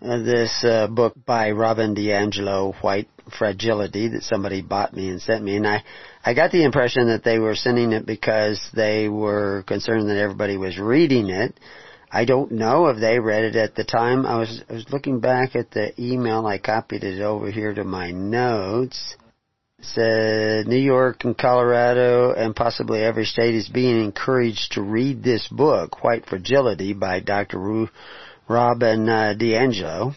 this uh, book by Robin DiAngelo, White Fragility, that somebody bought me and sent me, and I, I got the impression that they were sending it because they were concerned that everybody was reading it. I don't know if they read it at the time. I was, I was looking back at the email. I copied it over here to my notes. It said New York and Colorado and possibly every state is being encouraged to read this book, White Fragility by Dr. Ru- Robin uh, DiAngelo.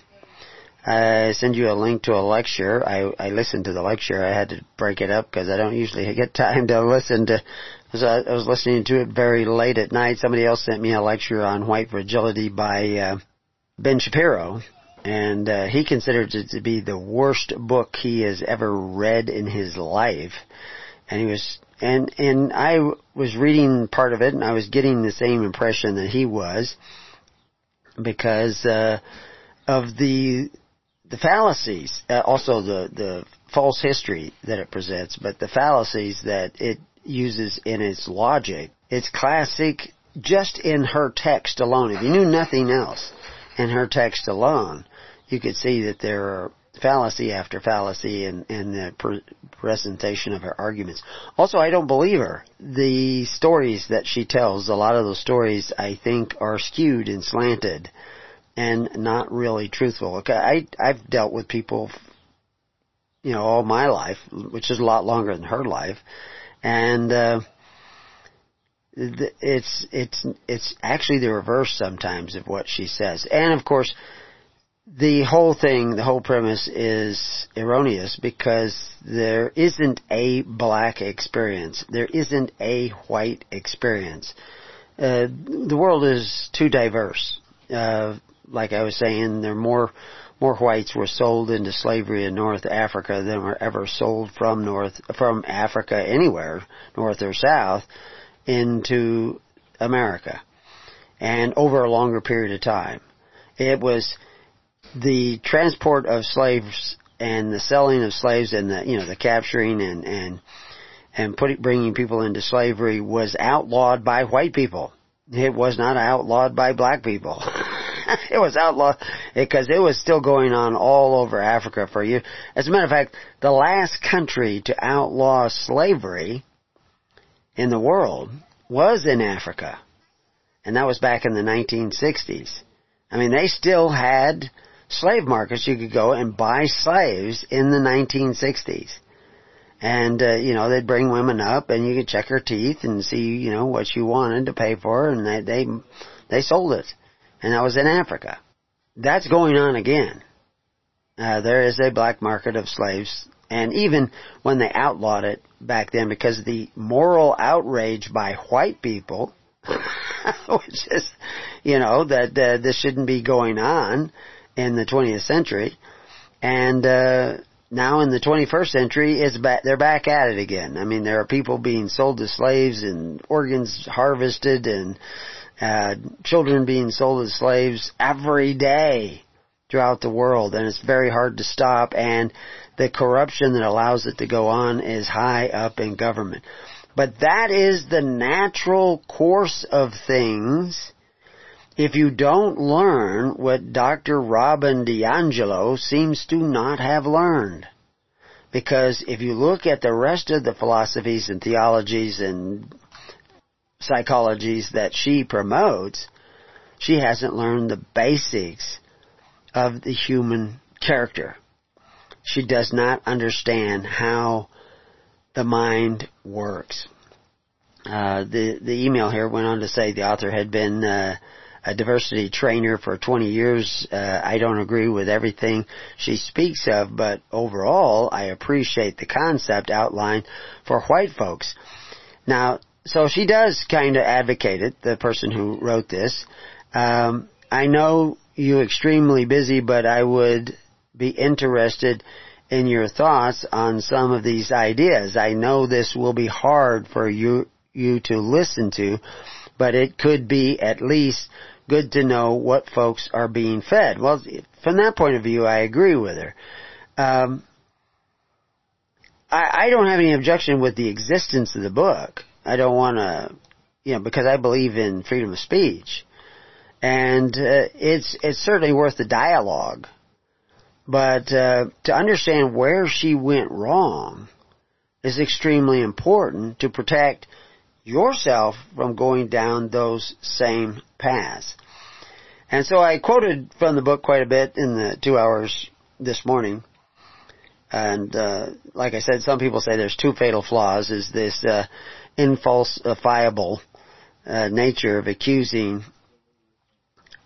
I send you a link to a lecture. I, I listened to the lecture. I had to break it up because I don't usually get time to listen to. So I was listening to it very late at night. Somebody else sent me a lecture on white fragility by uh, Ben Shapiro, and uh, he considers it to be the worst book he has ever read in his life. And he was, and and I was reading part of it, and I was getting the same impression that he was because uh, of the the fallacies, uh, also the the false history that it presents, but the fallacies that it uses in its logic. It's classic just in her text alone. If you knew nothing else in her text alone, you could see that there are fallacy after fallacy in, in the pre- presentation of her arguments. Also, I don't believe her. The stories that she tells, a lot of those stories I think are skewed and slanted and not really truthful. Okay, I, I've dealt with people, you know, all my life, which is a lot longer than her life, and, uh, it's it's it's actually the reverse sometimes of what she says. And of course, the whole thing, the whole premise is erroneous because there isn't a black experience. There isn't a white experience. Uh, the world is too diverse. Uh, like I was saying, there are more more whites were sold into slavery in North Africa than were ever sold from North from Africa anywhere, north or south, into America, and over a longer period of time. It was the transport of slaves and the selling of slaves and the you know the capturing and and and putting bringing people into slavery was outlawed by white people. It was not outlawed by black people. it was outlawed because it was still going on all over Africa for you. As a matter of fact, the last country to outlaw slavery in the world was in Africa. And that was back in the 1960s. I mean, they still had slave markets. You could go and buy slaves in the 1960s. And, uh, you know, they'd bring women up and you could check her teeth and see, you know, what you wanted to pay for and they, they, they sold it. And that was in Africa. That's going on again. Uh, there is a black market of slaves and even when they outlawed it back then because of the moral outrage by white people, which is, you know, that uh, this shouldn't be going on in the 20th century. And, uh, now in the 21st century, it's back, they're back at it again. I mean, there are people being sold to slaves and organs harvested and, uh, children being sold as slaves every day throughout the world and it's very hard to stop and the corruption that allows it to go on is high up in government. But that is the natural course of things if you don't learn what Dr. Robin DiAngelo seems to not have learned. Because if you look at the rest of the philosophies and theologies and psychologies that she promotes, she hasn't learned the basics of the human character. She does not understand how the mind works. Uh, the the email here went on to say the author had been uh, a diversity trainer for 20 years. Uh, I don't agree with everything she speaks of, but overall, I appreciate the concept outlined for white folks. Now, so she does kind of advocate it, the person who wrote this. Um, I know you're extremely busy, but I would be interested in your thoughts on some of these ideas. I know this will be hard for you, you to listen to, but it could be at least good to know what folks are being fed. Well, from that point of view, I agree with her. Um, I, I don't have any objection with the existence of the book. I don't want to, you know, because I believe in freedom of speech, and uh, it's it's certainly worth the dialogue. But uh, to understand where she went wrong is extremely important to protect yourself from going down those same paths. And so I quoted from the book quite a bit in the two hours this morning. And uh, like I said, some people say there's two fatal flaws: is this uh, infalsifiable uh, nature of accusing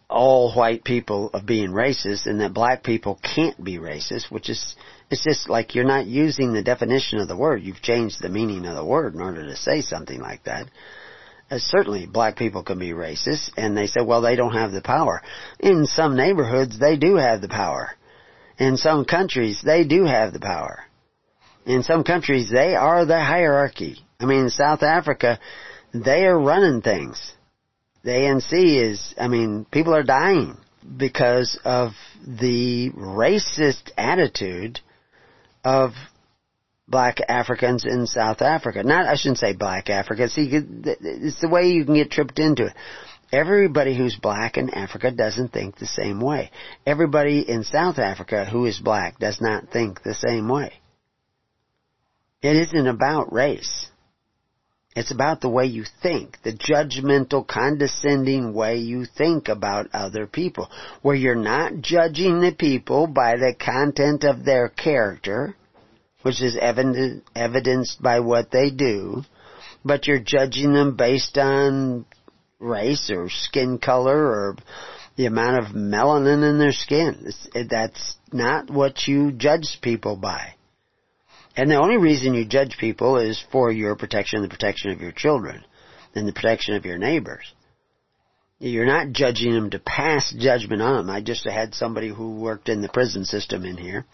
all white people of being racist, and that black people can't be racist, which is it's just like you're not using the definition of the word. You've changed the meaning of the word in order to say something like that. Uh, certainly, black people can be racist, and they say, well, they don't have the power. In some neighborhoods, they do have the power. In some countries, they do have the power. In some countries, they are the hierarchy. I mean, South Africa, they are running things. The ANC is, I mean, people are dying because of the racist attitude of black Africans in South Africa. Not, I shouldn't say black Africans. See, it's the way you can get tripped into it. Everybody who's black in Africa doesn't think the same way. Everybody in South Africa who is black does not think the same way. It isn't about race. It's about the way you think, the judgmental, condescending way you think about other people, where you're not judging the people by the content of their character, which is evidenced by what they do, but you're judging them based on race or skin color or the amount of melanin in their skin. That's not what you judge people by. And the only reason you judge people is for your protection and the protection of your children and the protection of your neighbors. You're not judging them to pass judgment on them. I just had somebody who worked in the prison system in here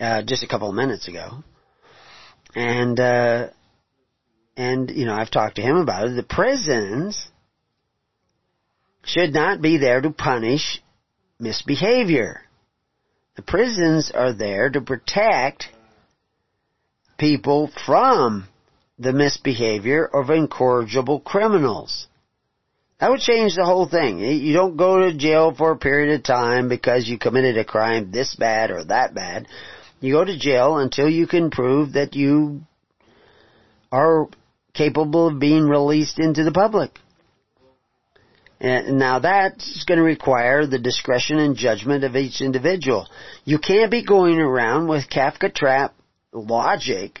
uh, just a couple of minutes ago, and uh, and you know I've talked to him about it. The prisons should not be there to punish misbehavior. The prisons are there to protect people from the misbehavior of incorrigible criminals. That would change the whole thing. You don't go to jail for a period of time because you committed a crime this bad or that bad. You go to jail until you can prove that you are capable of being released into the public. And now that's going to require the discretion and judgment of each individual. You can't be going around with Kafka trap logic,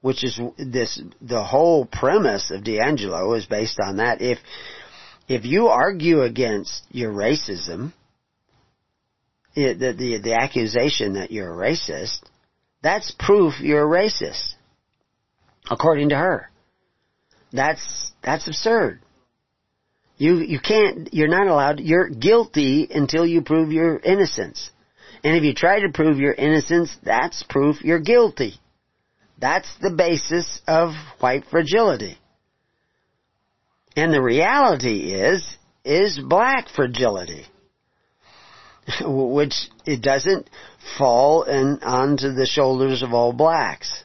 which is this, the whole premise of DiAngelo is based on that. If, if you argue against your racism, the, the, the accusation that you're a racist, that's proof you're a racist. According to her. That's, that's absurd. You, you can't, you're not allowed, you're guilty until you prove your innocence. And if you try to prove your innocence, that's proof you're guilty. That's the basis of white fragility. And the reality is, is black fragility. Which it doesn't fall in, onto the shoulders of all blacks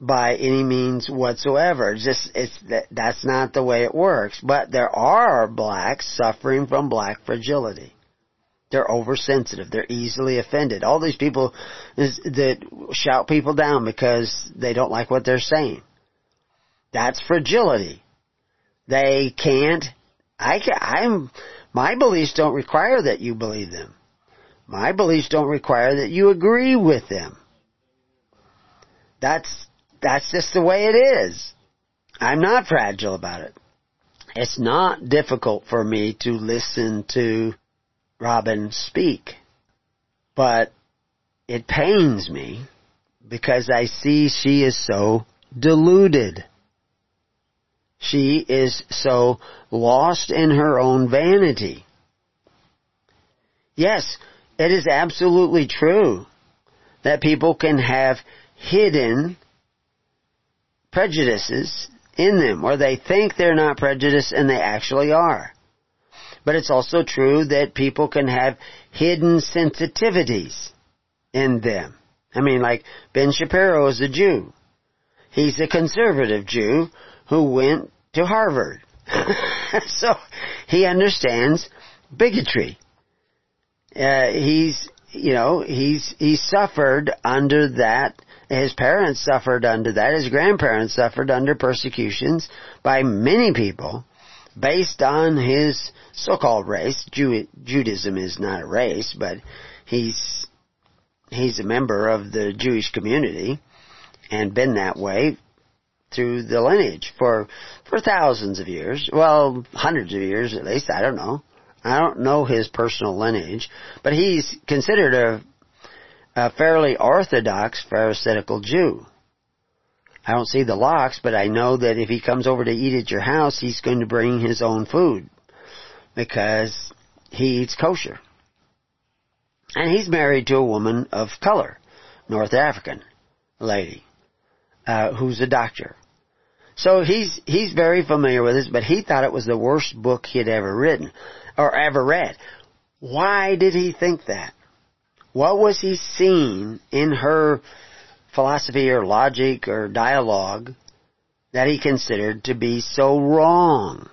by any means whatsoever. It's just it's that that's not the way it works. But there are blacks suffering from black fragility. They're oversensitive. They're easily offended. All these people is, that shout people down because they don't like what they're saying. That's fragility. They can't. I can, I'm. My beliefs don't require that you believe them. My beliefs don't require that you agree with them. That's that's just the way it is. I'm not fragile about it. It's not difficult for me to listen to Robin speak. But it pains me because I see she is so deluded. She is so lost in her own vanity. Yes, it is absolutely true that people can have hidden prejudices in them, or they think they're not prejudiced and they actually are. But it's also true that people can have hidden sensitivities in them. I mean, like Ben Shapiro is a Jew. He's a conservative Jew who went to Harvard. so he understands bigotry. Uh, he's, you know, he's, he suffered under that. His parents suffered under that. His grandparents suffered under persecutions by many people based on his so-called race. Jew- Judaism is not a race, but he's, he's a member of the Jewish community and been that way through the lineage for for thousands of years. Well, hundreds of years at least. I don't know. I don't know his personal lineage, but he's considered a, a fairly orthodox Pharisaical Jew. I don't see the locks, but I know that if he comes over to eat at your house, he's going to bring his own food because he eats kosher. And he's married to a woman of color, North African lady, uh, who's a doctor. So he's he's very familiar with this, but he thought it was the worst book he had ever written or ever read. Why did he think that? What was he seeing in her philosophy or logic or dialogue that he considered to be so wrong?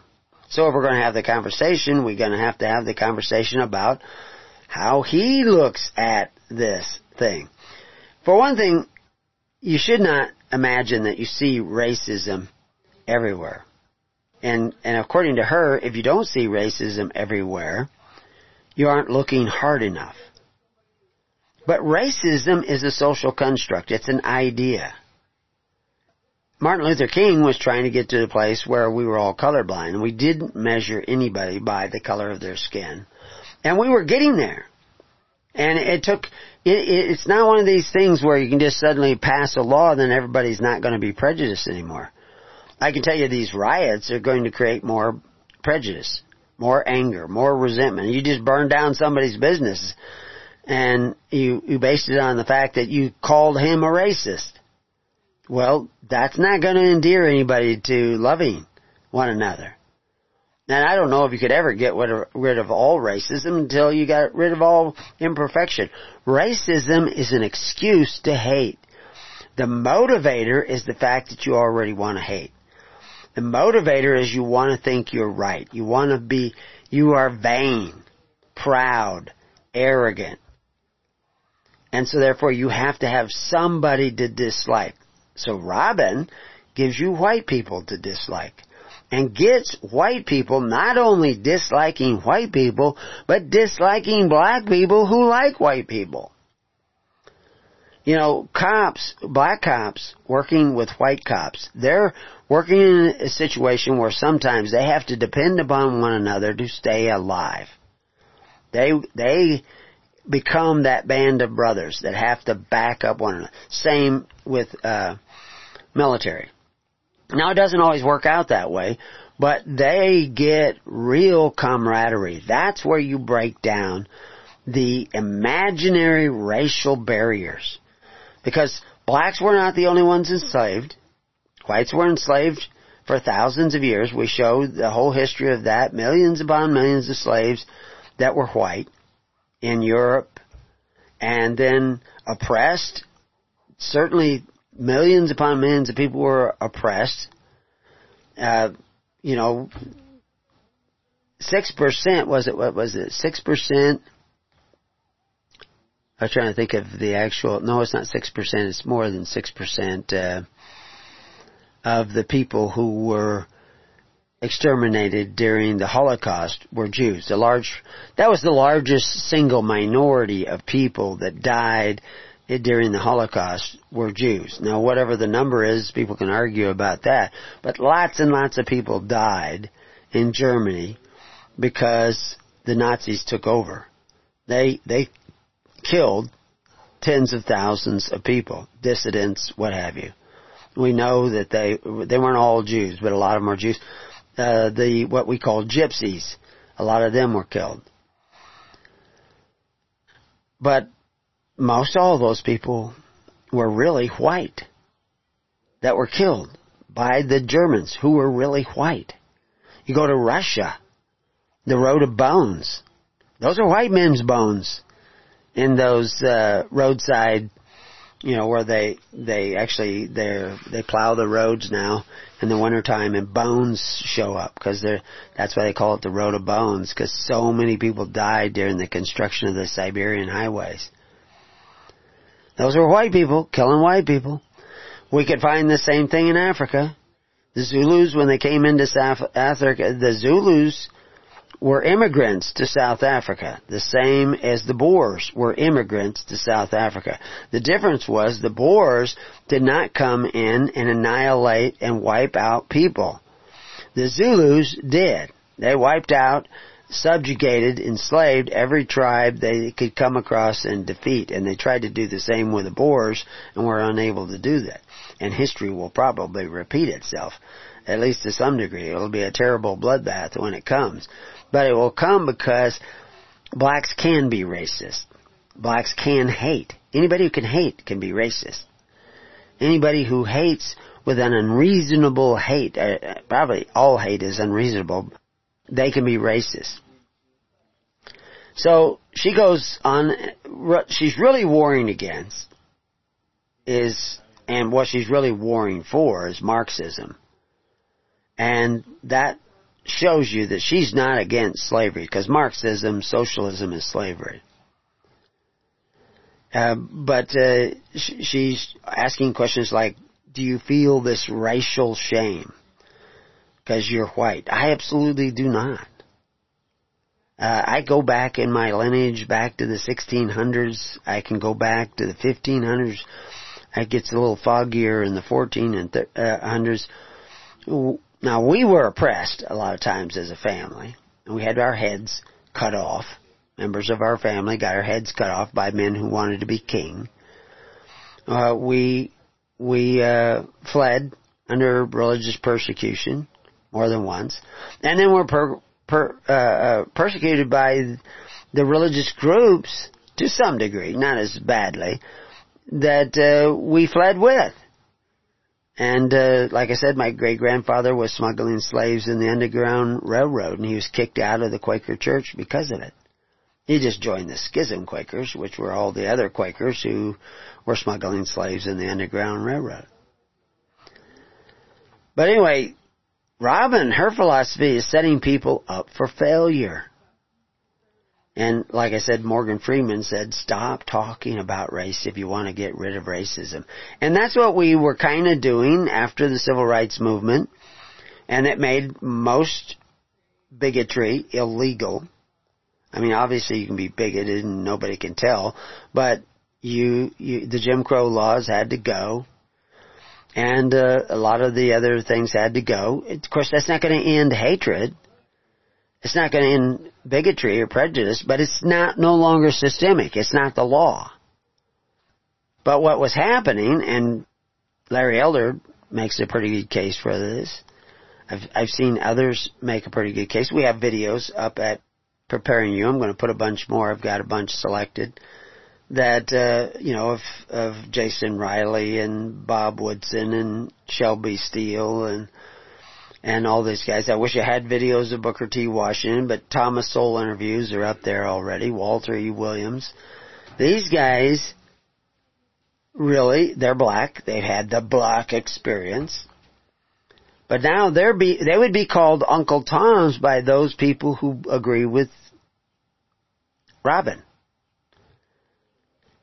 So if we're going to have the conversation, we're going to have to have the conversation about how he looks at this thing. For one thing, you should not imagine that you see racism everywhere. And, and according to her, if you don't see racism everywhere, you aren't looking hard enough. But racism is a social construct. It's an idea. Martin Luther King was trying to get to the place where we were all colorblind and we didn't measure anybody by the color of their skin. And we were getting there. And it took, it, it's not one of these things where you can just suddenly pass a law and then everybody's not going to be prejudiced anymore. I can tell you these riots are going to create more prejudice, more anger, more resentment. You just burn down somebody's business and you, you based it on the fact that you called him a racist. Well, that's not going to endear anybody to loving one another. And I don't know if you could ever get rid of all racism until you got rid of all imperfection. Racism is an excuse to hate. The motivator is the fact that you already want to hate. The motivator is you want to think you're right. You want to be, you are vain, proud, arrogant. And so therefore you have to have somebody to dislike. So Robin gives you white people to dislike. And gets white people not only disliking white people, but disliking black people who like white people. You know, cops, black cops working with white cops, they're working in a situation where sometimes they have to depend upon one another to stay alive. They, they become that band of brothers that have to back up one another. Same with, uh, military. Now it doesn't always work out that way, but they get real camaraderie. That's where you break down the imaginary racial barriers. Because blacks were not the only ones enslaved. Whites were enslaved for thousands of years. We show the whole history of that. Millions upon millions of slaves that were white in Europe and then oppressed. Certainly millions upon millions of people were oppressed. Uh, you know, six percent was it? What was it? Six percent. I was trying to think of the actual. No, it's not six percent. It's more than six percent. Uh, of the people who were exterminated during the Holocaust were Jews. The large, that was the largest single minority of people that died during the Holocaust were Jews. Now whatever the number is, people can argue about that, but lots and lots of people died in Germany because the Nazis took over. They, they killed tens of thousands of people, dissidents, what have you we know that they they weren't all Jews, but a lot of them were Jews. Uh, the what we call gypsies, a lot of them were killed. But most all those people were really white that were killed by the Germans who were really white. You go to Russia, the road of bones. Those are white men's bones in those uh, roadside, you know, where they they actually they they plow the roads now in the wintertime and bones show up because they're that's why they call it the road of bones because so many people died during the construction of the Siberian highways. Those were white people killing white people. We could find the same thing in Africa. The Zulus, when they came into South Africa, the Zulus were immigrants to South Africa, the same as the Boers were immigrants to South Africa. The difference was the Boers did not come in and annihilate and wipe out people. The Zulus did. They wiped out, subjugated, enslaved every tribe they could come across and defeat, and they tried to do the same with the Boers and were unable to do that. And history will probably repeat itself, at least to some degree. It'll be a terrible bloodbath when it comes. But it will come because blacks can be racist. Blacks can hate. Anybody who can hate can be racist. Anybody who hates with an unreasonable hate, uh, probably all hate is unreasonable, they can be racist. So she goes on, she's really warring against is, and what she's really warring for is Marxism. And that shows you that she's not against slavery because Marxism, socialism is slavery. Uh, but uh, sh- she's asking questions like, "Do you feel this racial shame because you're white?" I absolutely do not. Uh, I go back in my lineage back to the 1600s. I can go back to the 1500s. It gets a little foggier in the 1400s. Now we were oppressed a lot of times as a family, and we had our heads cut off. Members of our family got our heads cut off by men who wanted to be king. Uh, we we uh, fled under religious persecution more than once, and then we're per, per, uh, uh persecuted by the religious groups to some degree, not as badly, that uh, we fled with. And uh, like I said, my great grandfather was smuggling slaves in the Underground Railroad, and he was kicked out of the Quaker Church because of it. He just joined the Schism Quakers, which were all the other Quakers who were smuggling slaves in the Underground Railroad. But anyway, Robin, her philosophy is setting people up for failure. And like I said, Morgan Freeman said, stop talking about race if you want to get rid of racism. And that's what we were kind of doing after the civil rights movement. And it made most bigotry illegal. I mean, obviously you can be bigoted and nobody can tell, but you, you the Jim Crow laws had to go. And uh, a lot of the other things had to go. Of course, that's not going to end hatred. It's not going to end bigotry or prejudice, but it's not no longer systemic. It's not the law. But what was happening, and Larry Elder makes a pretty good case for this. I've I've seen others make a pretty good case. We have videos up at preparing you. I'm going to put a bunch more. I've got a bunch selected that uh, you know of of Jason Riley and Bob Woodson and Shelby Steele and and all these guys. I wish I had videos of Booker T. Washington, but Thomas Sowell interviews are up there already. Walter E. Williams. These guys, really, they're black. They've had the black experience. But now they're be, they would be called Uncle Toms by those people who agree with Robin.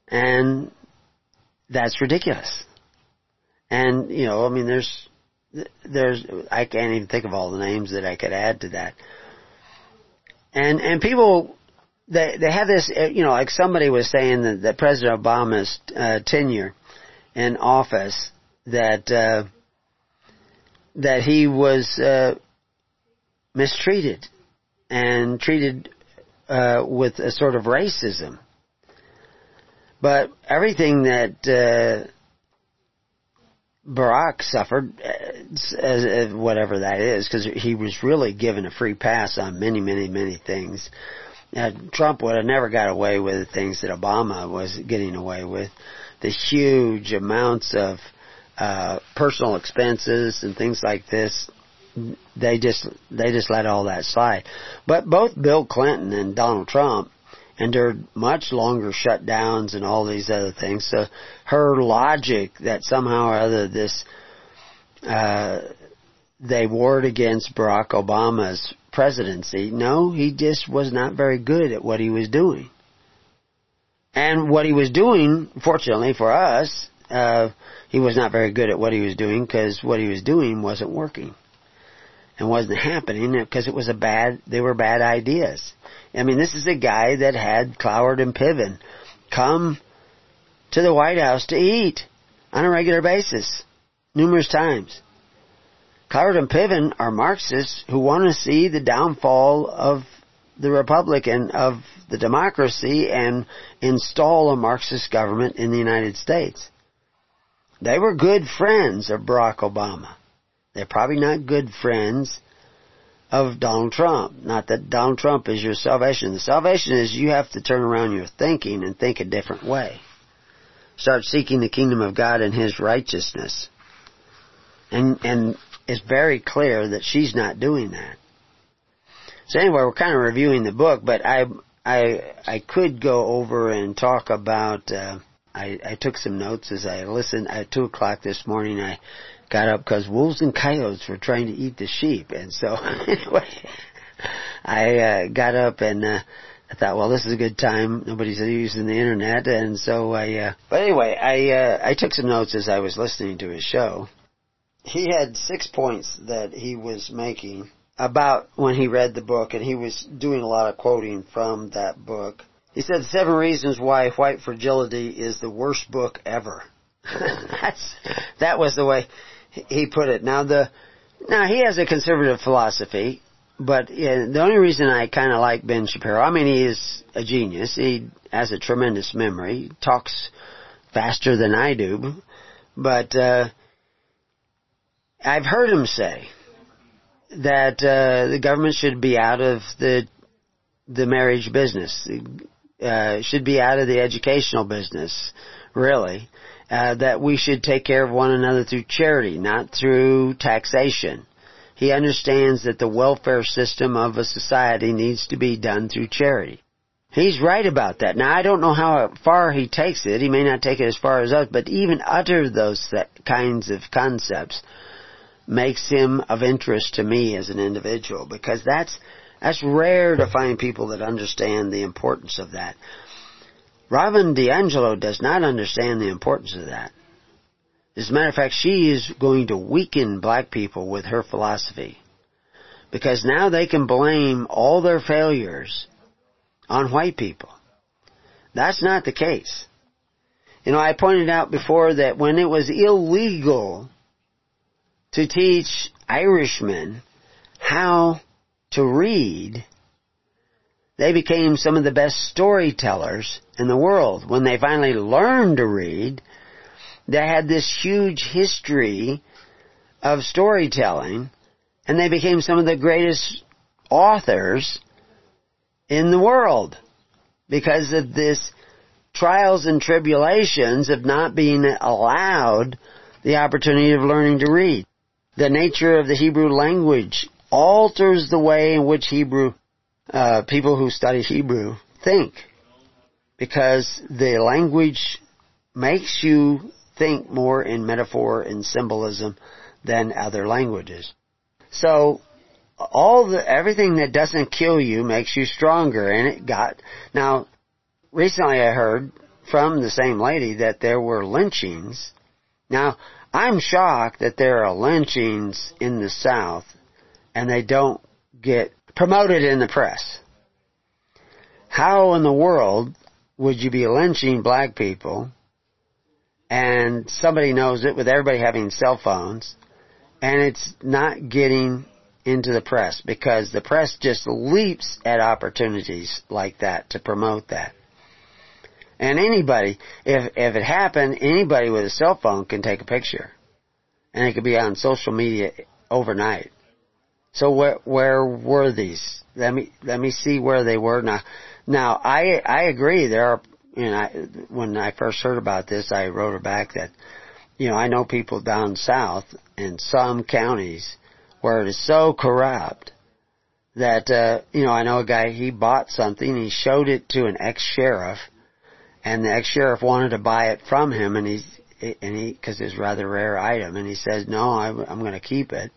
And that's ridiculous. And, you know, I mean, there's there's I can't even think of all the names that I could add to that. And and people they they have this you know like somebody was saying that, that President Obama's uh, tenure in office that uh, that he was uh, mistreated and treated uh, with a sort of racism. But everything that uh, Barack suffered, uh, whatever that is, because he was really given a free pass on many, many, many things. uh, Trump would have never got away with the things that Obama was getting away with. The huge amounts of uh, personal expenses and things like this. They just they just let all that slide. But both Bill Clinton and Donald Trump endured much longer shutdowns and all these other things. So her logic that somehow or other this uh, they warred against Barack Obama's presidency. No, he just was not very good at what he was doing. And what he was doing, fortunately for us, uh, he was not very good at what he was doing because what he was doing wasn't working and wasn't happening because it was a bad, they were bad ideas. I mean, this is a guy that had Cloward and Piven come to the White House to eat on a regular basis, numerous times. Cloward and Piven are Marxists who want to see the downfall of the Republic and of the democracy and install a Marxist government in the United States. They were good friends of Barack Obama. They're probably not good friends of Donald Trump. Not that Donald Trump is your salvation. The salvation is you have to turn around your thinking and think a different way. Start seeking the kingdom of God and His righteousness. And, and it's very clear that she's not doing that. So anyway, we're kind of reviewing the book, but I, I, I could go over and talk about, uh, I, I took some notes as I listened at two o'clock this morning. I got up because wolves and coyotes were trying to eat the sheep, and so anyway, I uh, got up and uh, I thought, well, this is a good time. Nobody's using the internet, and so I. Uh, but anyway, I uh, I took some notes as I was listening to his show. He had six points that he was making about when he read the book, and he was doing a lot of quoting from that book. He said seven reasons why white fragility is the worst book ever. That's that was the way he put it. Now the now he has a conservative philosophy, but yeah, the only reason I kind of like Ben Shapiro, I mean, he is a genius. He has a tremendous memory. He talks faster than I do, but uh, I've heard him say that uh, the government should be out of the the marriage business, uh, should be out of the educational business, really uh, that we should take care of one another through charity, not through taxation. He understands that the welfare system of a society needs to be done through charity. He's right about that. Now I don't know how far he takes it. He may not take it as far as us, but even utter those kinds of concepts makes him of interest to me as an individual because that's that's rare to find people that understand the importance of that. Robin DiAngelo does not understand the importance of that. As a matter of fact, she is going to weaken black people with her philosophy. Because now they can blame all their failures on white people. That's not the case. You know, I pointed out before that when it was illegal to teach Irishmen how to read, they became some of the best storytellers in the world. When they finally learned to read, they had this huge history of storytelling, and they became some of the greatest authors in the world because of this trials and tribulations of not being allowed the opportunity of learning to read. The nature of the Hebrew language alters the way in which Hebrew uh, people who study Hebrew think because the language makes you think more in metaphor and symbolism than other languages. So all the everything that doesn't kill you makes you stronger and it got now recently I heard from the same lady that there were lynchings. Now, I'm shocked that there are lynchings in the South and they don't get promoted in the press. How in the world would you be lynching black people and somebody knows it with everybody having cell phones and it's not getting into the press because the press just leaps at opportunities like that to promote that. And anybody, if, if it happened, anybody with a cell phone can take a picture. And it could be on social media overnight. So where where were these? Let me let me see where they were now. Now I I agree there are you know I, when I first heard about this I wrote her back that you know I know people down south in some counties where it is so corrupt that uh you know I know a guy he bought something he showed it to an ex sheriff and the ex sheriff wanted to buy it from him and he's and he because it's rather rare item and he says no I, I'm going to keep it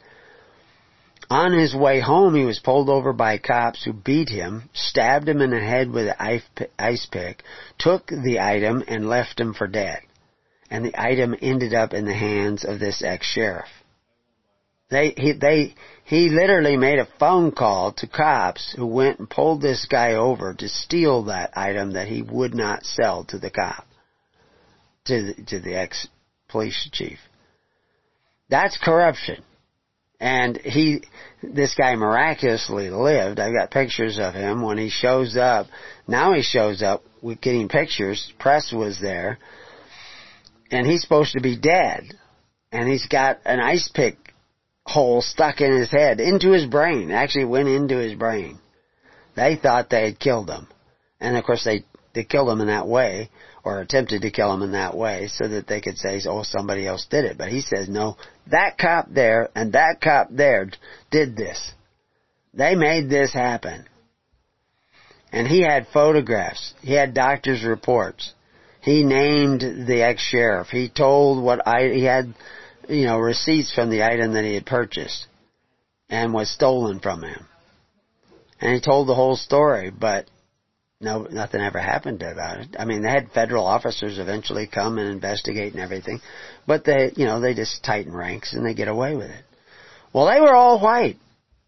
on his way home, he was pulled over by cops who beat him, stabbed him in the head with an ice pick, took the item, and left him for dead. And the item ended up in the hands of this ex-sheriff. They, he, they, he literally made a phone call to cops who went and pulled this guy over to steal that item that he would not sell to the cop, to the, to the ex-police chief. That's corruption. And he, this guy miraculously lived. I've got pictures of him when he shows up. Now he shows up with getting pictures. Press was there. And he's supposed to be dead. And he's got an ice pick hole stuck in his head, into his brain. Actually went into his brain. They thought they had killed him. And of course they, they killed him in that way or attempted to kill him in that way so that they could say, oh, somebody else did it. But he says, no, that cop there and that cop there did this. They made this happen. And he had photographs. He had doctor's reports. He named the ex-sheriff. He told what I, he had, you know, receipts from the item that he had purchased and was stolen from him. And he told the whole story, but no, nothing ever happened about it. I mean, they had federal officers eventually come and investigate and everything, but they, you know, they just tighten ranks and they get away with it. Well, they were all white.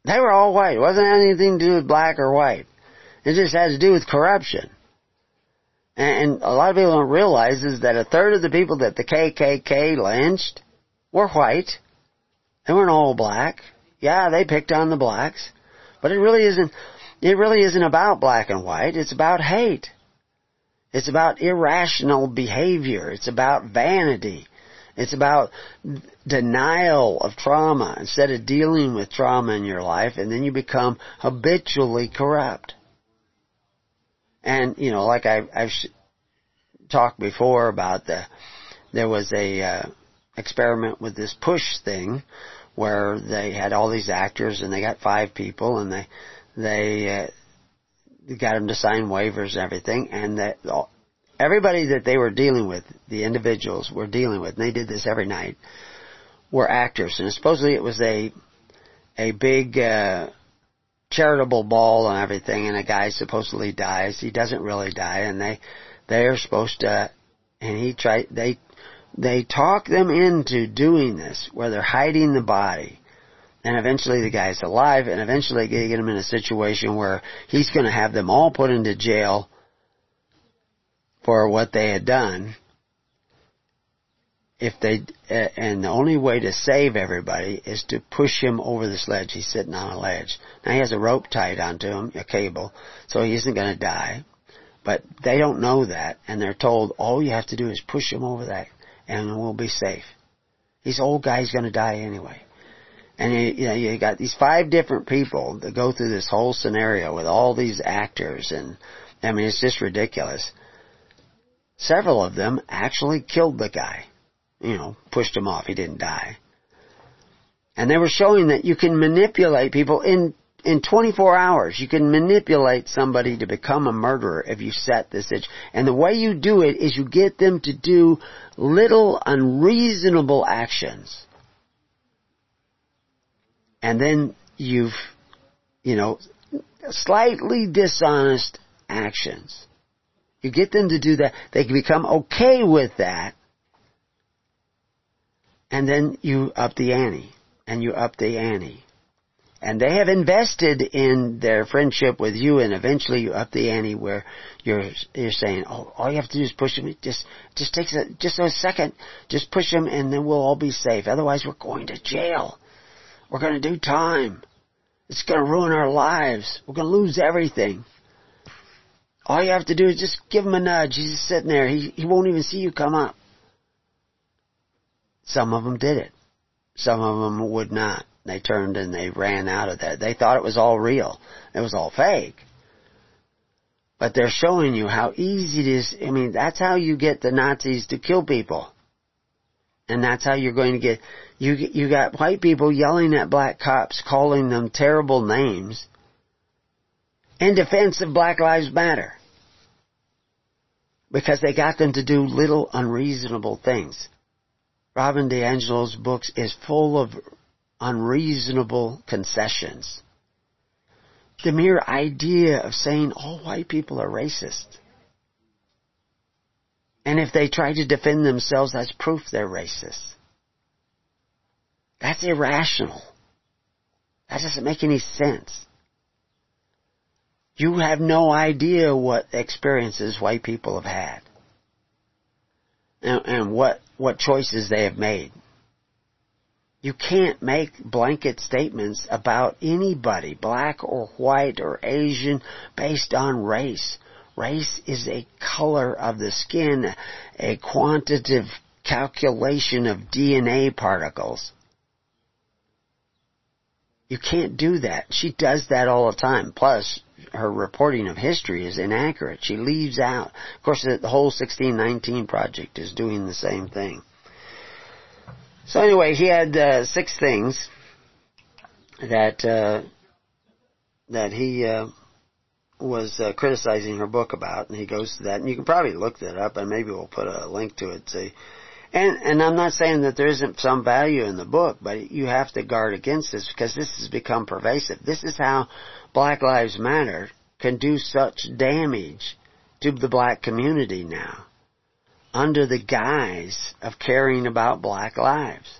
They were all white. It wasn't anything to do with black or white. It just had to do with corruption. And a lot of people don't realize is that a third of the people that the KKK lynched were white. They weren't all black. Yeah, they picked on the blacks. But it really isn't, it really isn't about black and white. It's about hate. It's about irrational behavior. It's about vanity. It's about denial of trauma instead of dealing with trauma in your life and then you become habitually corrupt. And, you know, like I, I've talked before about the, there was a, uh, experiment with this push thing where they had all these actors and they got five people and they, they uh, got them to sign waivers and everything, and that everybody that they were dealing with, the individuals were dealing with, and they did this every night, were actors, and supposedly it was a a big uh, charitable ball and everything, and a guy supposedly dies. He doesn't really die, and they they are supposed to, and he tried they they talk them into doing this, where they're hiding the body and eventually the guy's alive, and eventually they get him in a situation where he's going to have them all put into jail for what they had done. If they, and the only way to save everybody is to push him over this ledge. He's sitting on a ledge. Now he has a rope tied onto him, a cable, so he isn't going to die. But they don't know that, and they're told all you have to do is push him over that, and we'll be safe. This old guy's going to die anyway. And you, you know, you got these five different people that go through this whole scenario with all these actors and, I mean, it's just ridiculous. Several of them actually killed the guy. You know, pushed him off. He didn't die. And they were showing that you can manipulate people in in 24 hours, you can manipulate somebody to become a murderer if you set this itch. And the way you do it is you get them to do little unreasonable actions and then you've, you know, slightly dishonest actions. You get them to do that, they can become okay with that, and then you up the ante, and you up the ante. And they have invested in their friendship with you, and eventually you up the ante where you're you're saying, "Oh, all you have to do is push them. Just just takes a just a second. Just push them, and then we'll all be safe. Otherwise, we're going to jail." We're going to do time. It's going to ruin our lives. We're going to lose everything. All you have to do is just give him a nudge. He's just sitting there. He, he won't even see you come up. Some of them did it. Some of them would not. They turned and they ran out of that. They thought it was all real. It was all fake. But they're showing you how easy it is. I mean, that's how you get the Nazis to kill people. And that's how you're going to get, you, you got white people yelling at black cops, calling them terrible names in defense of Black Lives Matter. Because they got them to do little unreasonable things. Robin DiAngelo's books is full of unreasonable concessions. The mere idea of saying all white people are racist. And if they try to defend themselves, that's proof they're racist. That's irrational. That doesn't make any sense. You have no idea what experiences white people have had. And, and what, what choices they have made. You can't make blanket statements about anybody, black or white or Asian, based on race. Race is a color of the skin, a quantitative calculation of DNA particles. You can't do that. She does that all the time. Plus, her reporting of history is inaccurate. She leaves out. Of course, the, whole 1619 project is doing the same thing. So anyway, he had uh, six things that uh, that he uh, was uh, criticizing her book about, and he goes to that, and you can probably look that up, and maybe we'll put a link to it. See, and and I'm not saying that there isn't some value in the book, but you have to guard against this because this has become pervasive. This is how Black Lives Matter can do such damage to the black community now, under the guise of caring about black lives.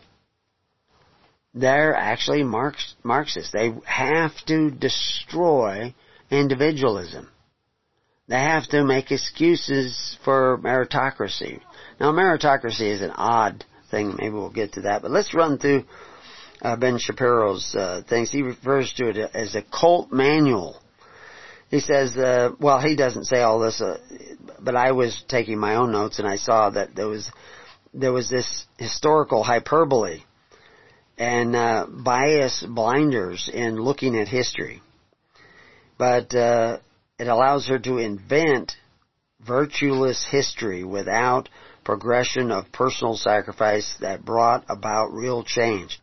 They're actually Marx, Marxists. They have to destroy individualism. They have to make excuses for meritocracy. Now, meritocracy is an odd thing. Maybe we'll get to that. But let's run through uh, Ben Shapiro's uh, things. He refers to it as a cult manual. He says, uh, well, he doesn't say all this, uh, but I was taking my own notes and I saw that there was there was this historical hyperbole and uh, bias blinders in looking at history but uh, it allows her to invent virtueless history without progression of personal sacrifice that brought about real change.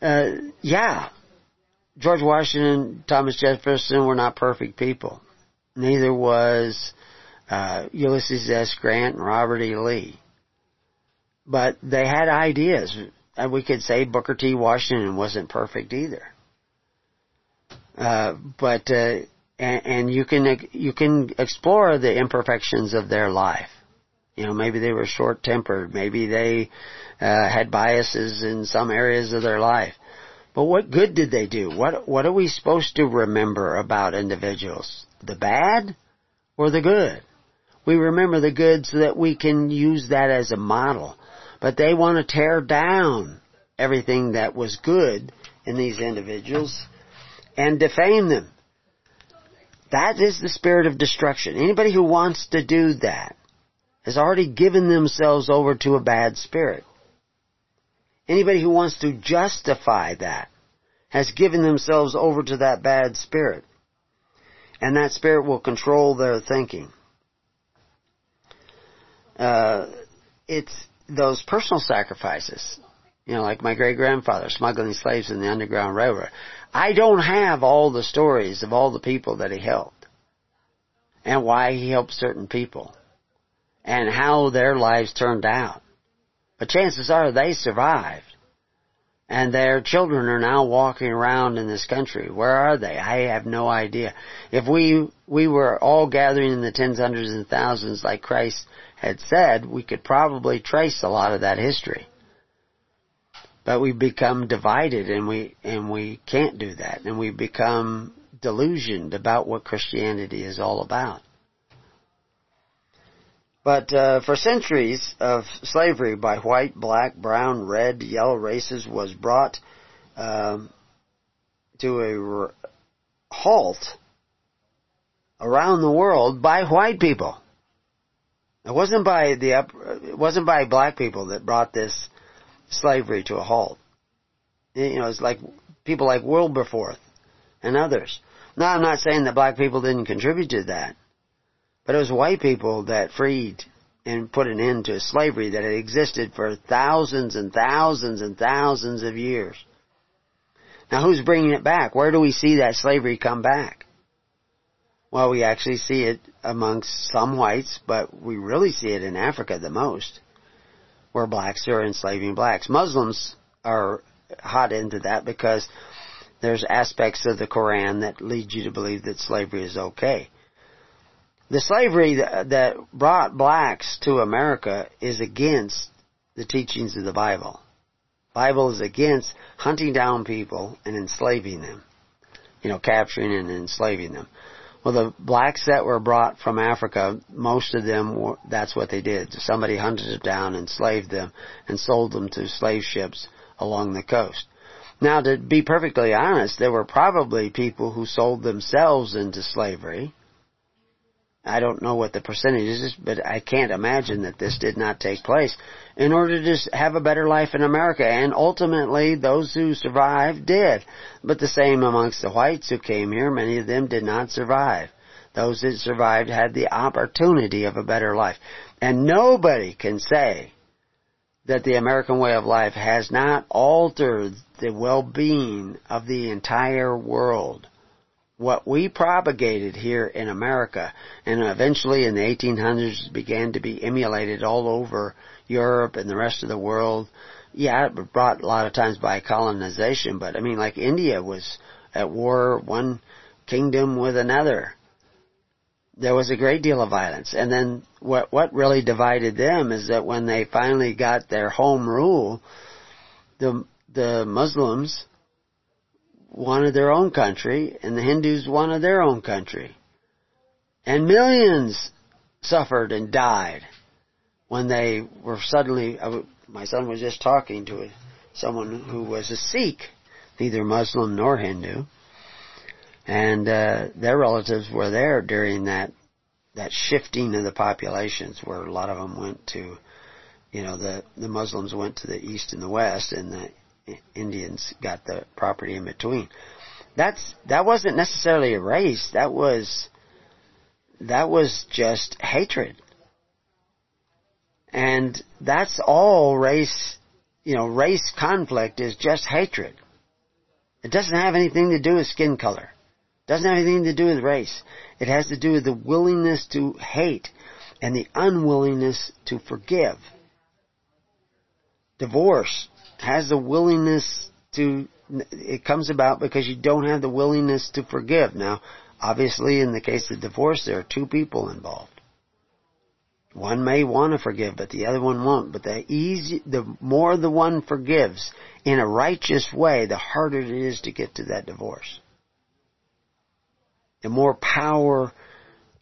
Uh, yeah, George Washington, Thomas Jefferson were not perfect people. Neither was uh, Ulysses S. Grant and Robert E. Lee. But they had ideas. And we could say Booker T. Washington wasn't perfect either. Uh, but uh, and, and you can you can explore the imperfections of their life. You know, maybe they were short tempered, maybe they uh, had biases in some areas of their life. But what good did they do? What what are we supposed to remember about individuals? The bad or the good? We remember the good so that we can use that as a model. But they want to tear down everything that was good in these individuals and defame them. That is the spirit of destruction. Anybody who wants to do that has already given themselves over to a bad spirit. Anybody who wants to justify that has given themselves over to that bad spirit. And that spirit will control their thinking. Uh, it's those personal sacrifices. You know, like my great grandfather smuggling slaves in the Underground Railroad. I don't have all the stories of all the people that he helped and why he helped certain people and how their lives turned out. But chances are they survived and their children are now walking around in this country. Where are they? I have no idea. If we we were all gathering in the tens, hundreds, and thousands like Christ had said, we could probably trace a lot of that history. But we become divided and we, and we can't do that. And we become delusioned about what Christianity is all about. But uh, for centuries of slavery by white, black, brown, red, yellow races was brought um, to a r- halt around the world by white people. It wasn't by the it wasn't by black people that brought this slavery to a halt. You know, it's like people like Wilberforce and others. Now I'm not saying that black people didn't contribute to that, but it was white people that freed and put an end to slavery that had existed for thousands and thousands and thousands of years. Now who's bringing it back? Where do we see that slavery come back? Well, we actually see it amongst some whites, but we really see it in Africa the most, where blacks are enslaving blacks. Muslims are hot into that because there's aspects of the Koran that lead you to believe that slavery is okay. The slavery that brought blacks to America is against the teachings of the Bible. Bible is against hunting down people and enslaving them. You know, capturing and enslaving them. Well, the blacks that were brought from Africa, most of them, were, that's what they did. Somebody hunted them down, enslaved them, and sold them to slave ships along the coast. Now, to be perfectly honest, there were probably people who sold themselves into slavery. I don't know what the percentage is, but I can't imagine that this did not take place in order to have a better life in America. And ultimately, those who survived did. But the same amongst the whites who came here, many of them did not survive. Those that survived had the opportunity of a better life. And nobody can say that the American way of life has not altered the well-being of the entire world. What we propagated here in America and eventually in the 1800s began to be emulated all over Europe and the rest of the world. Yeah, it brought a lot of times by colonization, but I mean like India was at war one kingdom with another. There was a great deal of violence. And then what, what really divided them is that when they finally got their home rule, the, the Muslims wanted their own country and the Hindus wanted their own country. And millions suffered and died when they were suddenly, my son was just talking to someone who was a Sikh, neither Muslim nor Hindu, and uh, their relatives were there during that that shifting of the populations, where a lot of them went to, you know, the the Muslims went to the east and the west, and the Indians got the property in between. That's that wasn't necessarily a race. That was that was just hatred. And that's all race, you know, race conflict is just hatred. It doesn't have anything to do with skin color. It doesn't have anything to do with race. It has to do with the willingness to hate and the unwillingness to forgive. Divorce has the willingness to, it comes about because you don't have the willingness to forgive. Now, obviously in the case of divorce, there are two people involved. One may want to forgive, but the other one won't. But the easy, the more the one forgives in a righteous way, the harder it is to get to that divorce. The more power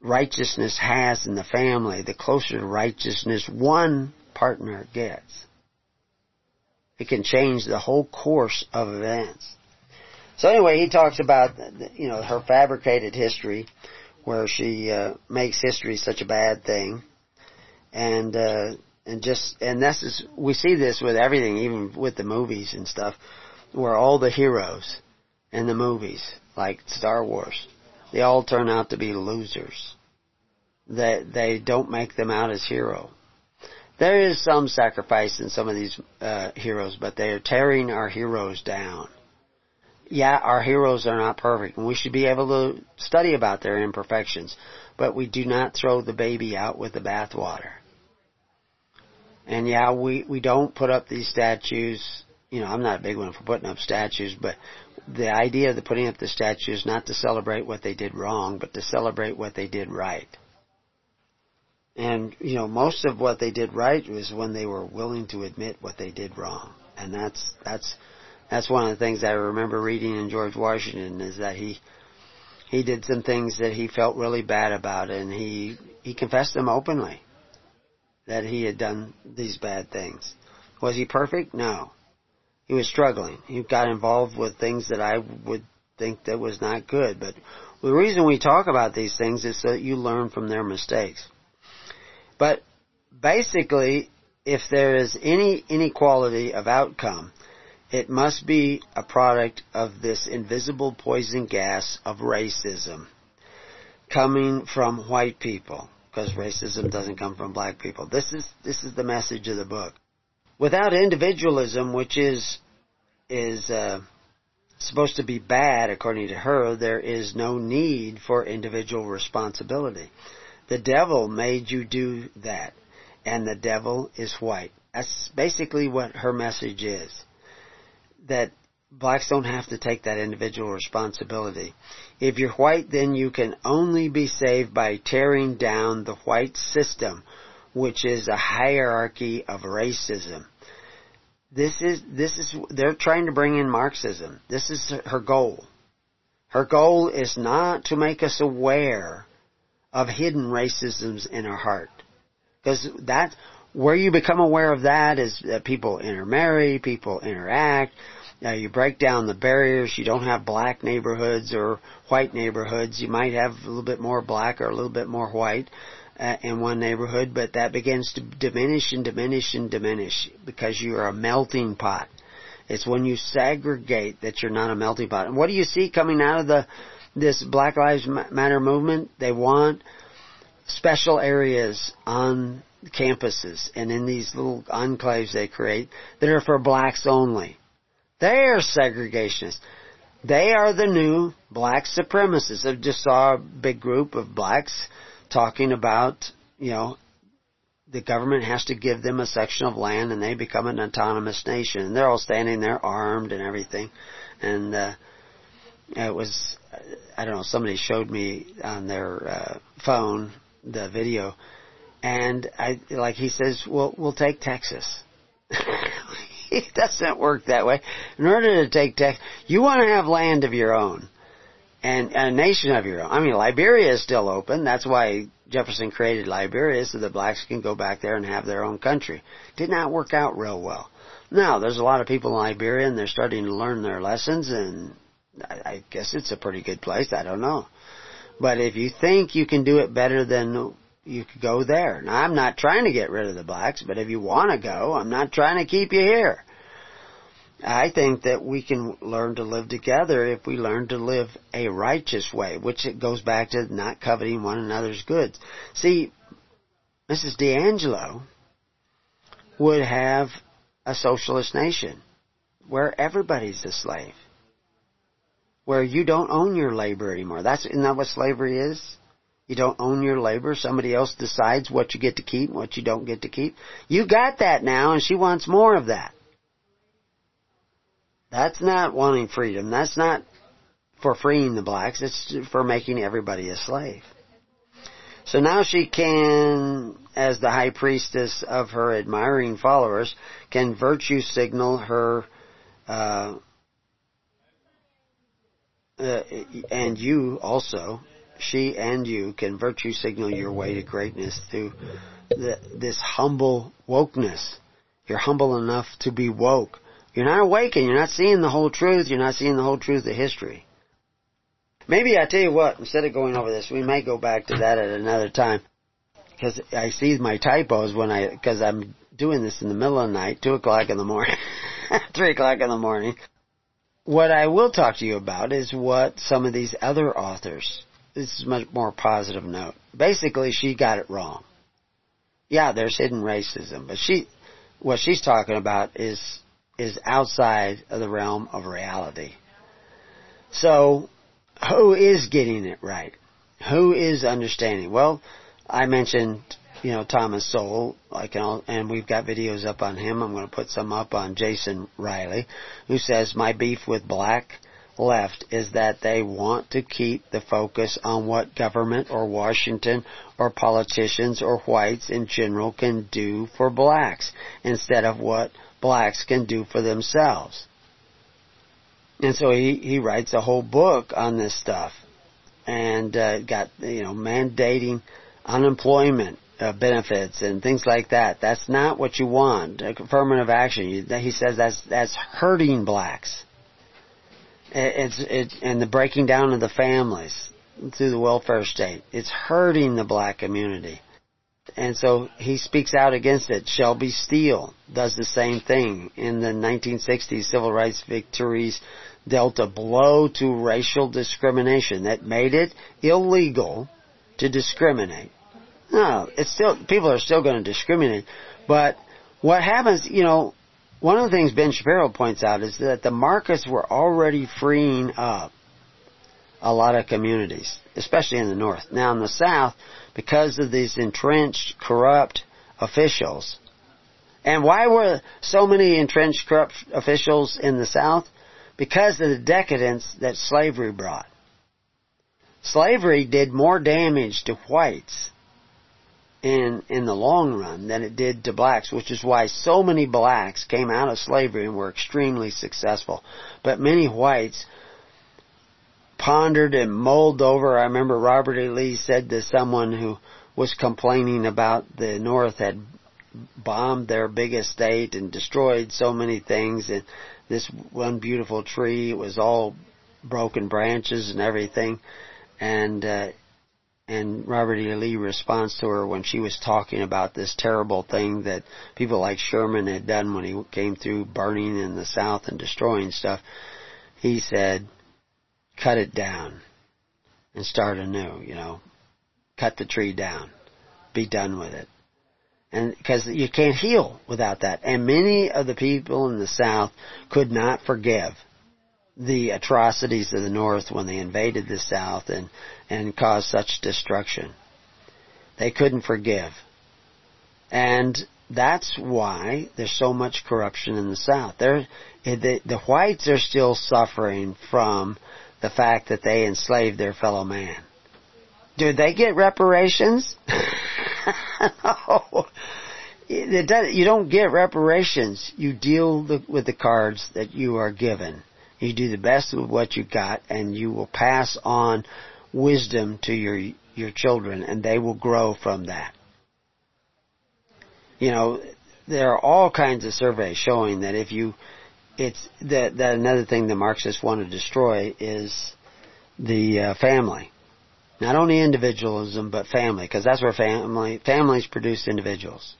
righteousness has in the family, the closer to righteousness one partner gets. It can change the whole course of events. So anyway, he talks about, you know, her fabricated history, where she uh, makes history such a bad thing, and uh, and just and this is we see this with everything, even with the movies and stuff, where all the heroes in the movies, like Star Wars, they all turn out to be losers. They they don't make them out as hero. There is some sacrifice in some of these uh, heroes, but they are tearing our heroes down. Yeah, our heroes are not perfect, and we should be able to study about their imperfections, but we do not throw the baby out with the bathwater. And yeah, we, we don't put up these statues. You know, I'm not a big one for putting up statues, but the idea of the putting up the statues not to celebrate what they did wrong, but to celebrate what they did right. And, you know, most of what they did right was when they were willing to admit what they did wrong. And that's, that's, that's one of the things I remember reading in George Washington is that he, he did some things that he felt really bad about and he, he confessed them openly that he had done these bad things. Was he perfect? No. He was struggling. He got involved with things that I would think that was not good. But the reason we talk about these things is so that you learn from their mistakes. But basically, if there is any inequality of outcome, It must be a product of this invisible poison gas of racism coming from white people because racism doesn't come from black people. This is this is the message of the book. Without individualism, which is is uh, supposed to be bad according to her, there is no need for individual responsibility. The devil made you do that, and the devil is white. That's basically what her message is that blacks don't have to take that individual responsibility. If you're white, then you can only be saved by tearing down the white system, which is a hierarchy of racism. This is, this is, they're trying to bring in Marxism. This is her goal. Her goal is not to make us aware of hidden racisms in our heart. Because that, where you become aware of that is that people intermarry, people interact, now you break down the barriers. You don't have black neighborhoods or white neighborhoods. You might have a little bit more black or a little bit more white uh, in one neighborhood, but that begins to diminish and diminish and diminish because you are a melting pot. It's when you segregate that you're not a melting pot. And what do you see coming out of the this Black Lives Matter movement? They want special areas on campuses and in these little enclaves they create that are for blacks only. They are segregationists. They are the new black supremacists. I just saw a big group of blacks talking about, you know, the government has to give them a section of land and they become an autonomous nation. And they're all standing there armed and everything. And, uh, it was, I don't know, somebody showed me on their, uh, phone the video. And I, like he says, well, we'll take Texas. it doesn't work that way. In order to take Texas, you want to have land of your own and a nation of your own. I mean, Liberia is still open. That's why Jefferson created Liberia so the blacks can go back there and have their own country. Did not work out real well. Now, there's a lot of people in Liberia and they're starting to learn their lessons and I guess it's a pretty good place. I don't know. But if you think you can do it better than you could go there. Now, I'm not trying to get rid of the blacks, but if you want to go, I'm not trying to keep you here. I think that we can learn to live together if we learn to live a righteous way, which it goes back to not coveting one another's goods. See, Mrs. DiAngelo would have a socialist nation where everybody's a slave. Where you don't own your labor anymore. That's, isn't that what slavery is? You don't own your labor. Somebody else decides what you get to keep and what you don't get to keep. You got that now and she wants more of that. That's not wanting freedom. That's not for freeing the blacks. It's for making everybody a slave. So now she can, as the high priestess of her admiring followers, can virtue signal her, uh, uh, and you also she and you can virtue signal your way to greatness through the, this humble wokeness. You're humble enough to be woke. You're not awakened. You're not seeing the whole truth. You're not seeing the whole truth of history. Maybe I tell you what, instead of going over this, we may go back to that at another time. Because I see my typos when I, because I'm doing this in the middle of the night, 2 o'clock in the morning, 3 o'clock in the morning. What I will talk to you about is what some of these other authors this is much more positive note. Basically, she got it wrong. Yeah, there's hidden racism, but she, what she's talking about is, is outside of the realm of reality. So, who is getting it right? Who is understanding? Well, I mentioned, you know, Thomas Sowell, like, and we've got videos up on him. I'm going to put some up on Jason Riley, who says, my beef with black left is that they want to keep the focus on what government or Washington or politicians or whites in general can do for blacks instead of what blacks can do for themselves. And so he, he writes a whole book on this stuff and uh, got, you know, mandating unemployment uh, benefits and things like that. That's not what you want. Affirmative action. You, he says that's that's hurting blacks. It's it and the breaking down of the families through the welfare state. It's hurting the black community. And so he speaks out against it. Shelby Steele does the same thing. In the 1960s civil rights victories dealt a blow to racial discrimination that made it illegal to discriminate. No, it's still, people are still going to discriminate. But what happens, you know, one of the things Ben Shapiro points out is that the markets were already freeing up a lot of communities, especially in the North. Now in the South, because of these entrenched, corrupt officials, and why were so many entrenched, corrupt officials in the South? Because of the decadence that slavery brought. Slavery did more damage to whites in in the long run than it did to blacks, which is why so many blacks came out of slavery and were extremely successful. But many whites pondered and mulled over. I remember Robert E. Lee said to someone who was complaining about the North had bombed their big estate and destroyed so many things and this one beautiful tree was all broken branches and everything and uh, and Robert E. Lee responds to her when she was talking about this terrible thing that people like Sherman had done when he came through burning in the South and destroying stuff. He said, cut it down and start anew, you know. Cut the tree down. Be done with it. And because you can't heal without that. And many of the people in the South could not forgive the atrocities of the North when they invaded the South and, and caused such destruction. They couldn't forgive. And that's why there's so much corruption in the South. The, the whites are still suffering from the fact that they enslaved their fellow man. Do they get reparations? no. You don't get reparations. You deal with the cards that you are given. You do the best with what you got, and you will pass on wisdom to your your children, and they will grow from that. You know, there are all kinds of surveys showing that if you it's that that another thing the Marxists want to destroy is the uh, family. Not only individualism, but family, because that's where family families produce individuals.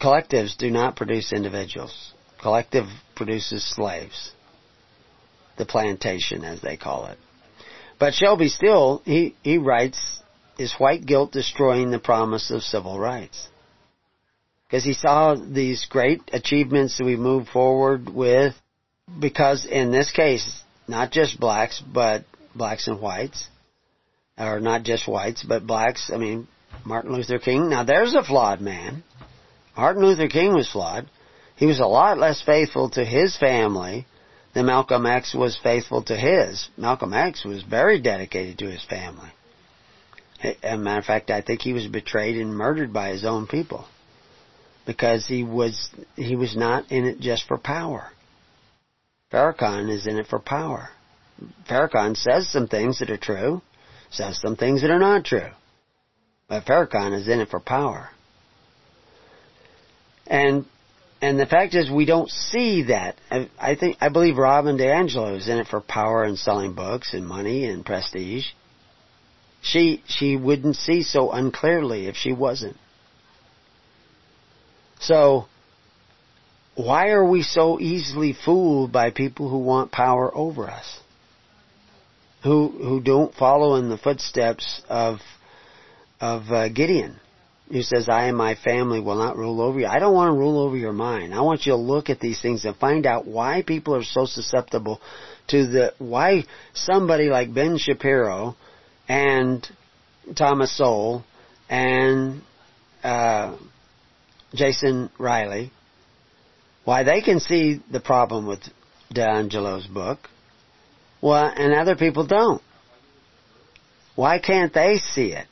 Collectives do not produce individuals. Collective produces slaves. The plantation, as they call it. But Shelby Steele, he, he writes, is white guilt destroying the promise of civil rights? because he saw these great achievements that we move forward with because in this case, not just blacks, but blacks and whites, or not just whites, but blacks, I mean, Martin Luther King, now there's a flawed man. Martin Luther King was flawed. He was a lot less faithful to his family than Malcolm X was faithful to his. Malcolm X was very dedicated to his family. As a matter of fact, I think he was betrayed and murdered by his own people because he was he was not in it just for power. Farrakhan is in it for power. Farrakhan says some things that are true, says some things that are not true. But Farrakhan is in it for power. And and the fact is we don't see that. I, I think I believe Robin DiAngelo is in it for power and selling books and money and prestige. She she wouldn't see so unclearly if she wasn't. So, why are we so easily fooled by people who want power over us? Who who don't follow in the footsteps of of uh, Gideon, who says, "I and my family will not rule over you." I don't want to rule over your mind. I want you to look at these things and find out why people are so susceptible to the why somebody like Ben Shapiro and Thomas Sowell and uh, Jason Riley, why they can see the problem with DiAngelo's book, well, and other people don't. Why can't they see it?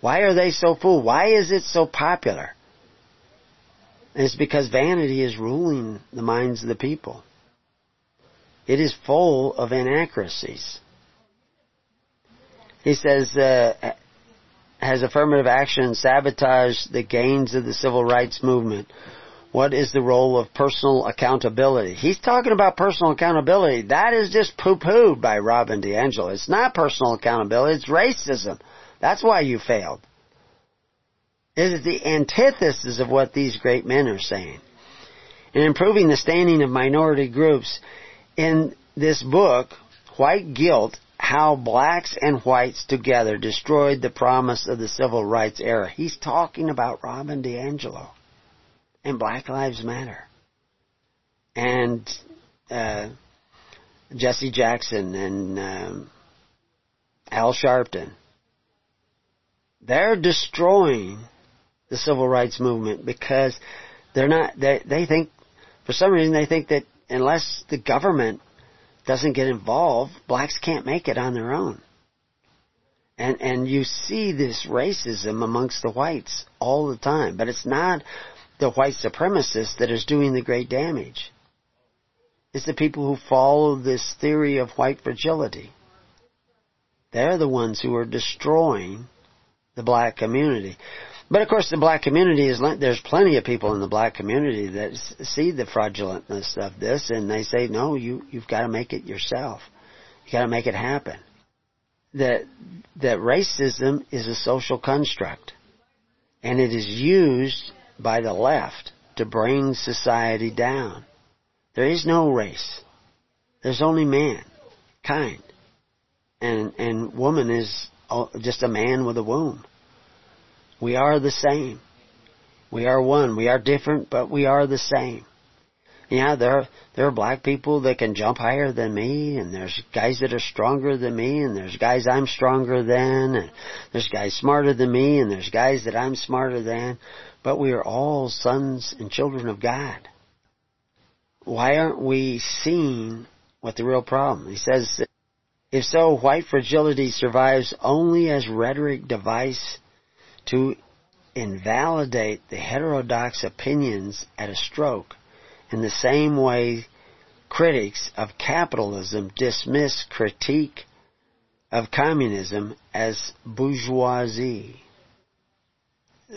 Why are they so fooled? Why is it so popular? It's because vanity is ruling the minds of the people. It is full of inaccuracies. He says, uh, has affirmative action sabotaged the gains of the civil rights movement? What is the role of personal accountability? He's talking about personal accountability. That is just poo-pooed by Robin DiAngelo. It's not personal accountability, it's racism. That's why you failed. is the antithesis of what these great men are saying. In improving the standing of minority groups, in this book, White Guilt, How Blacks and Whites Together Destroyed the Promise of the Civil Rights Era. He's talking about Robin DiAngelo and Black Lives Matter. And uh, Jesse Jackson and um, Al Sharpton. They're destroying the civil rights movement because they're not. They they think for some reason they think that unless the government doesn't get involved, blacks can't make it on their own. And and you see this racism amongst the whites all the time, but it's not the white supremacists that is doing the great damage. It's the people who follow this theory of white fragility. They're the ones who are destroying the black community. But of course, the black community is there's plenty of people in the black community that see the fraudulentness of this, and they say, "No, you you've got to make it yourself. You got to make it happen." That that racism is a social construct, and it is used by the left to bring society down. There is no race. There's only man, kind, and and woman is Oh, just a man with a womb. We are the same. We are one. We are different, but we are the same. Yeah, there are, there are black people that can jump higher than me, and there's guys that are stronger than me, and there's guys I'm stronger than, and there's guys smarter than me, and there's guys that I'm smarter than, but we are all sons and children of God. Why aren't we seeing what the real problem? He says, if so, white fragility survives only as rhetoric device to invalidate the heterodox opinions at a stroke in the same way critics of capitalism dismiss critique of communism as bourgeoisie.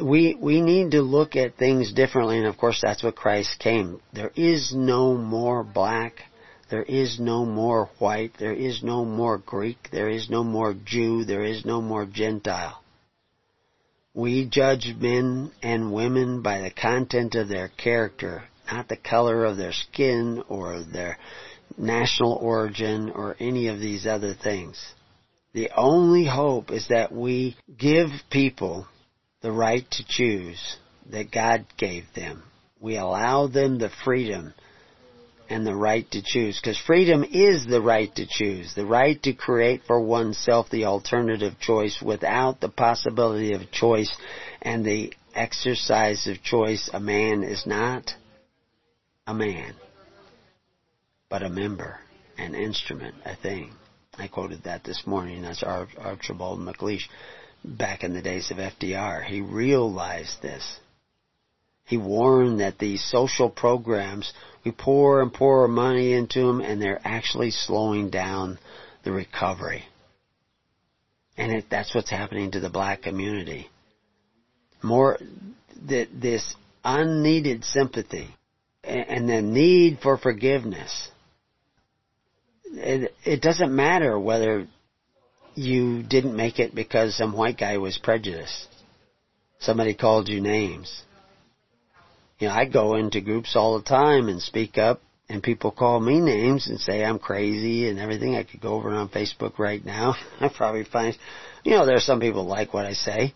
We, we need to look at things differently, and of course that's what Christ came. There is no more black, there is no more white, there is no more Greek, there is no more Jew, there is no more Gentile. We judge men and women by the content of their character, not the color of their skin or their national origin or any of these other things. The only hope is that we give people the right to choose that God gave them. We allow them the freedom and the right to choose. Because freedom is the right to choose, the right to create for oneself the alternative choice without the possibility of choice and the exercise of choice. A man is not a man, but a member, an instrument, a thing. I quoted that this morning. That's Archibald MacLeish back in the days of FDR. He realized this. He warned that these social programs we pour and pour money into them and they're actually slowing down the recovery. And it, that's what's happening to the black community. More, that this unneeded sympathy and the need for forgiveness. It, it doesn't matter whether you didn't make it because some white guy was prejudiced. Somebody called you names you know, I go into groups all the time and speak up and people call me names and say I'm crazy and everything. I could go over on Facebook right now. I probably find, you know, there's some people like what I say,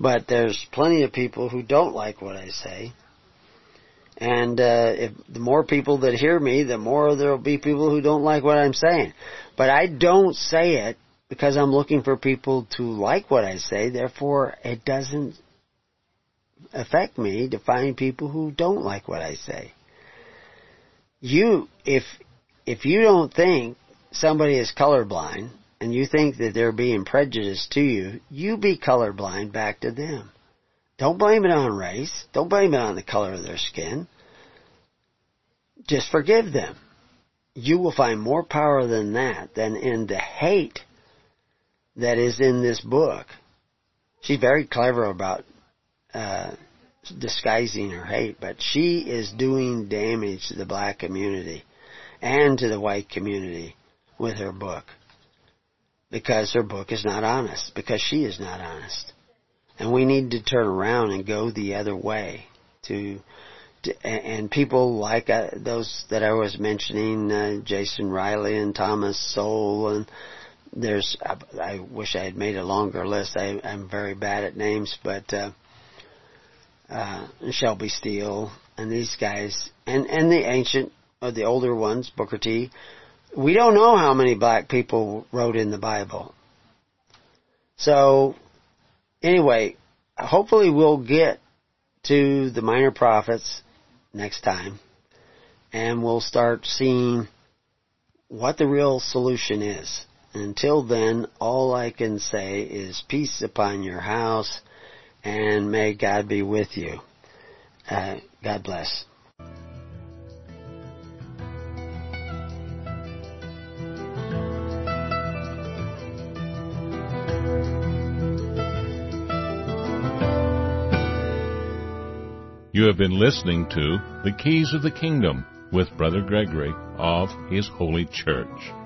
but there's plenty of people who don't like what I say. And uh, if the more people that hear me, the more there'll be people who don't like what I'm saying. But I don't say it because I'm looking for people to like what I say. Therefore, it doesn't affect me to find people who don't like what I say. You, if, if you don't think somebody is colorblind and you think that they're being prejudiced to you, you be colorblind back to them. Don't blame it on race. Don't blame it on the color of their skin. Just forgive them. You will find more power than that, than in the hate that is in this book. She's very clever about uh, disguising her hate, but she is doing damage to the black community and to the white community with her book. Because her book is not honest. Because she is not honest. And we need to turn around and go the other way to, and people like uh, those that I was mentioning, uh, Jason Riley and Thomas Sowell and there's, I, I wish I had made a longer list. I, I'm very bad at names, but, uh, uh, Shelby Steele and these guys and, and the ancient, or the older ones, Booker T, we don't know how many black people wrote in the Bible. So, anyway, hopefully we'll get to the minor prophets next time and we'll start seeing what the real solution is. Until then, all I can say is peace upon your house and may God be with you. Uh, God bless. You have been listening to The Keys of the Kingdom with Brother Gregory of His Holy Church.